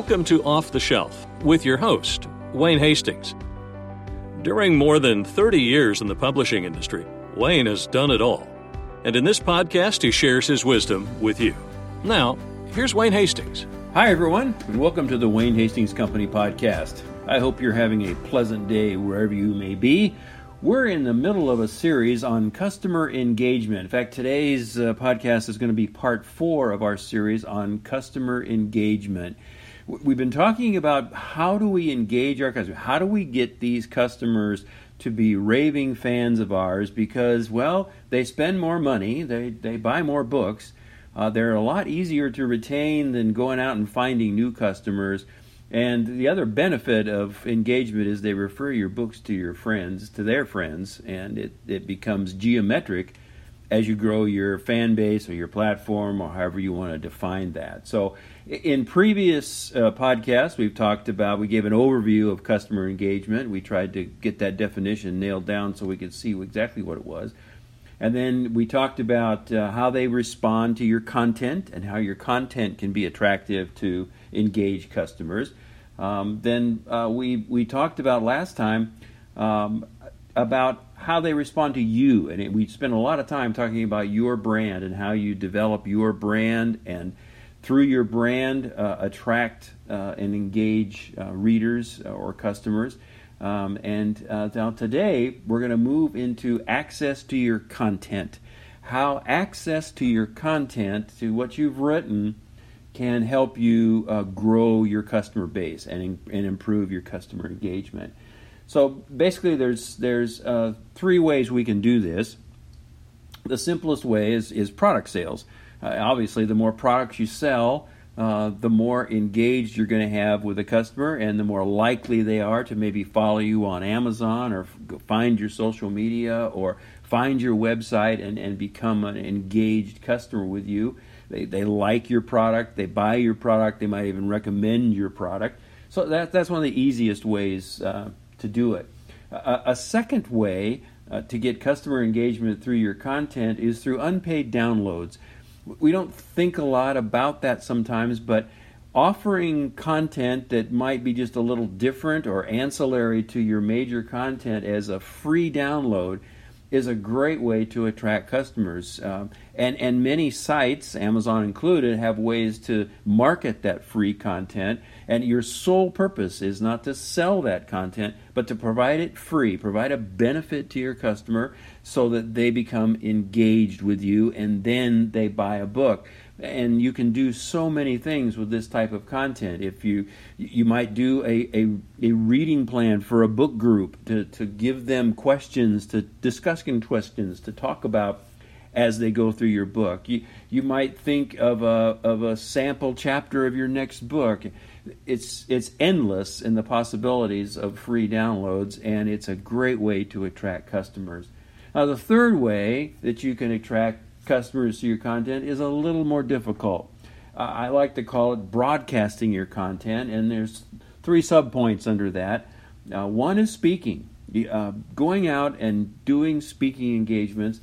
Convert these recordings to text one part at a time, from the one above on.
Welcome to Off the Shelf with your host, Wayne Hastings. During more than 30 years in the publishing industry, Wayne has done it all. And in this podcast, he shares his wisdom with you. Now, here's Wayne Hastings. Hi, everyone, and welcome to the Wayne Hastings Company podcast. I hope you're having a pleasant day wherever you may be. We're in the middle of a series on customer engagement. In fact, today's uh, podcast is going to be part four of our series on customer engagement. We've been talking about how do we engage our customers? How do we get these customers to be raving fans of ours because, well, they spend more money, they, they buy more books, uh, they're a lot easier to retain than going out and finding new customers. And the other benefit of engagement is they refer your books to your friends, to their friends, and it, it becomes geometric as you grow your fan base or your platform or however you want to define that. So, in previous uh, podcasts, we've talked about, we gave an overview of customer engagement. We tried to get that definition nailed down so we could see exactly what it was. And then we talked about uh, how they respond to your content and how your content can be attractive to engage customers. Um, then uh, we, we talked about last time um, about how they respond to you. And it, we spent a lot of time talking about your brand and how you develop your brand and through your brand uh, attract uh, and engage uh, readers or customers. Um, and uh, now today we're going to move into access to your content. How access to your content, to what you've written, can help you uh, grow your customer base and, and improve your customer engagement. So basically, there's there's uh, three ways we can do this. The simplest way is is product sales. Uh, obviously, the more products you sell, uh, the more engaged you're going to have with the customer, and the more likely they are to maybe follow you on Amazon or f- find your social media or find your website and, and become an engaged customer with you. They, they like your product, they buy your product, they might even recommend your product. So that, that's one of the easiest ways uh, to do it. A, a second way uh, to get customer engagement through your content is through unpaid downloads. We don't think a lot about that sometimes, but offering content that might be just a little different or ancillary to your major content as a free download is a great way to attract customers. Um, and, and many sites, Amazon included, have ways to market that free content. And your sole purpose is not to sell that content, but to provide it free, provide a benefit to your customer so that they become engaged with you and then they buy a book and you can do so many things with this type of content. If you you might do a, a, a, reading plan for a book group to, to give them questions to discussing questions to talk about as they go through your book. You you might think of a of a sample chapter of your next book. It's it's endless in the possibilities of free downloads and it's a great way to attract customers. Now the third way that you can attract customers to your content is a little more difficult. Uh, I like to call it broadcasting your content, and there's three subpoints under that. Uh, one is speaking. Uh, going out and doing speaking engagements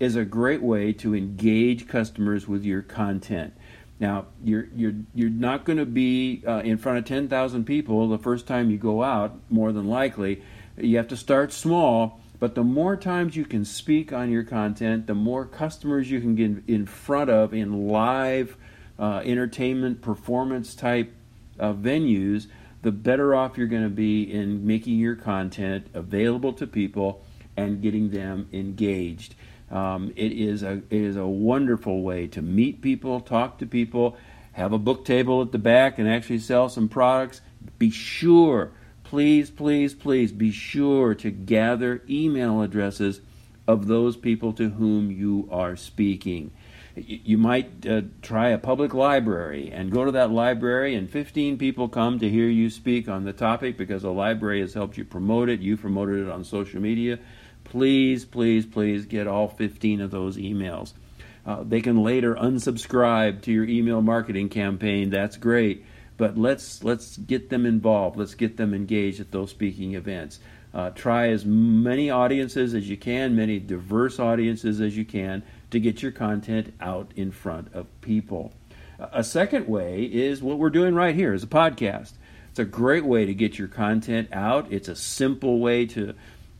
is a great way to engage customers with your content. Now, you're you're you're not going to be uh, in front of 10,000 people the first time you go out. More than likely, you have to start small but the more times you can speak on your content, the more customers you can get in front of in live uh, entertainment performance type uh, venues, the better off you're going to be in making your content available to people and getting them engaged. Um, it is a it is a wonderful way to meet people, talk to people, have a book table at the back, and actually sell some products. Be sure please, please, please be sure to gather email addresses of those people to whom you are speaking. You might uh, try a public library and go to that library, and 15 people come to hear you speak on the topic because the library has helped you promote it. You promoted it on social media. Please, please, please get all 15 of those emails. Uh, they can later unsubscribe to your email marketing campaign. That's great but let's let's get them involved. Let's get them engaged at those speaking events. Uh, try as many audiences as you can, many diverse audiences as you can, to get your content out in front of people. A second way is what we're doing right here is a podcast. It's a great way to get your content out. It's a simple way to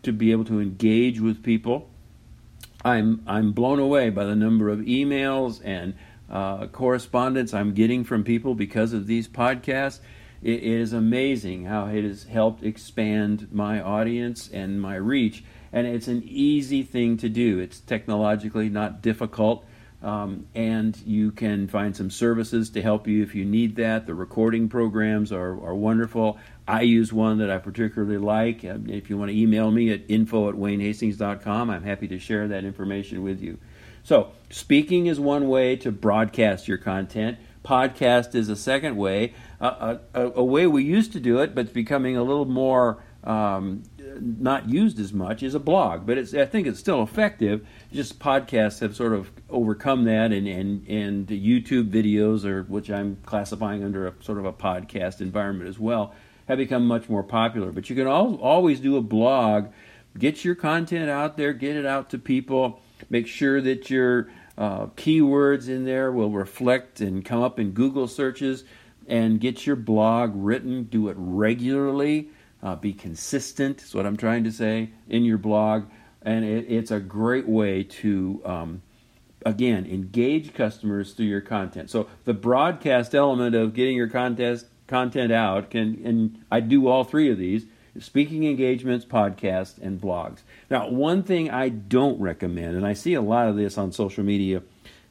to be able to engage with people. I'm I'm blown away by the number of emails and uh, correspondence I'm getting from people because of these podcasts. It is amazing how it has helped expand my audience and my reach. And it's an easy thing to do. It's technologically not difficult. Um, and you can find some services to help you if you need that. The recording programs are, are wonderful. I use one that I particularly like. Um, if you want to email me at info at waynehastings.com, I'm happy to share that information with you. So, speaking is one way to broadcast your content. Podcast is a second way. A, a, a, way we used to do it, but it's becoming a little more um, not used as much, is a blog. But I think it's still effective. Just podcasts have sort of overcome that, and, and, and YouTube videos, or which I'm classifying under a sort of a podcast environment as well, have become much more popular. But you can al- always do a blog. Get your content out there, get it out to people. Make sure that your uh, keywords in there will reflect and come up in Google searches and get your blog written. Do it regularly. Uh, be consistent, is what I'm trying to say, in your blog. And it, it's a great way to, um, again, engage customers through your content. So the broadcast element of getting your contest, content out can, and I do all three of these speaking engagements, podcasts, and blogs. Now, one thing I don't recommend, and I see a lot of this on social media,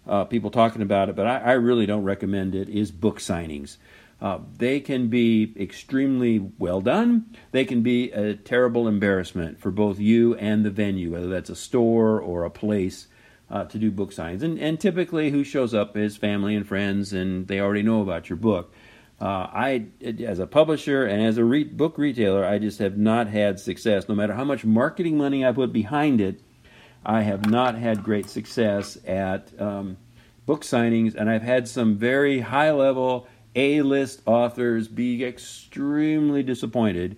uh, people talking about it, but I, I, really don't recommend it, is book signings. Uh, they can be extremely well done. They can be a terrible embarrassment for both you and the venue, whether that's a store or a place uh, to do book signings. And, and typically, who shows up is family and friends, and they already know about your book. Uh, I, as a publisher and as a re- book retailer, I just have not had success. No matter how much marketing money I put behind it, I have not had great success at um, book signings, and I've had some very high level a list authors be extremely disappointed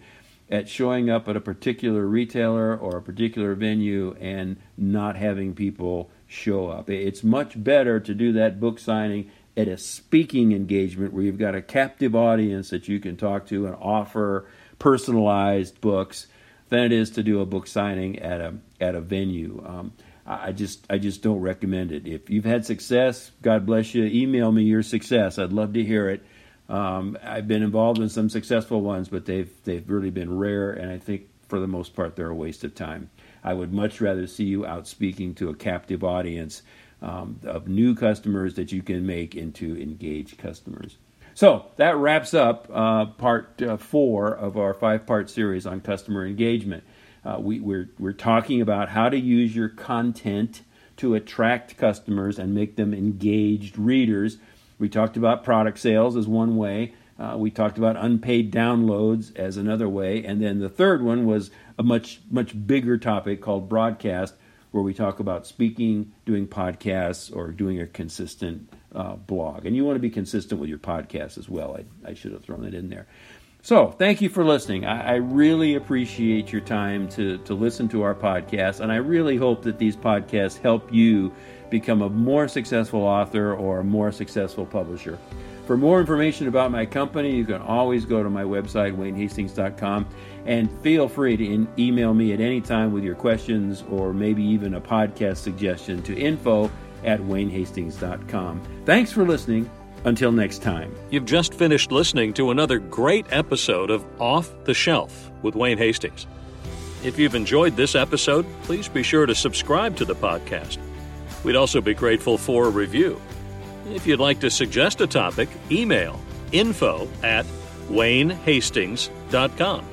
at showing up at a particular retailer or a particular venue and not having people show up. It's much better to do that book signing at a speaking engagement where you've got a captive audience that you can talk to and offer personalized books than it is to do a book signing at a at a venue. Um, I just I just don't recommend it. If you've had success, God bless you. Email me your success. I'd love to hear it. Um, I've been involved in some successful ones, but they've they've really been rare, and I think for the most part they're a waste of time. I would much rather see you out speaking to a captive audience um, of new customers that you can make into engaged customers. So that wraps up uh, part uh, four of our five part series on customer engagement. Uh, we, we're, we're talking about how to use your content to attract customers and make them engaged readers. We talked about product sales as one way. Uh, we talked about unpaid downloads as another way. And then the third one was a much, much bigger topic called broadcast, where we talk about speaking, doing podcasts, or doing a consistent uh, blog. And you want to be consistent with your podcast as well. I, I should have thrown it in there. So, thank you for listening. I, I, really appreciate your time to, to listen to our podcast, and I really hope that these podcasts help you become a more successful author or a more successful publisher. For more information about my company, you can always go to my website, waynehastings.com, and feel free to email me at any time with your questions or maybe even a podcast suggestion to info at waynehastings.com. Thanks for listening until next time. You've just finished listening to another great episode of Off the Shelf with Wayne Hastings. If you've enjoyed this episode, please be sure to subscribe to the podcast. We'd also be grateful for a review. If you'd like to suggest a topic, email info at waynehastings.com.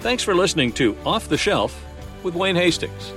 Thanks for listening to Off the Shelf with Wayne Hastings.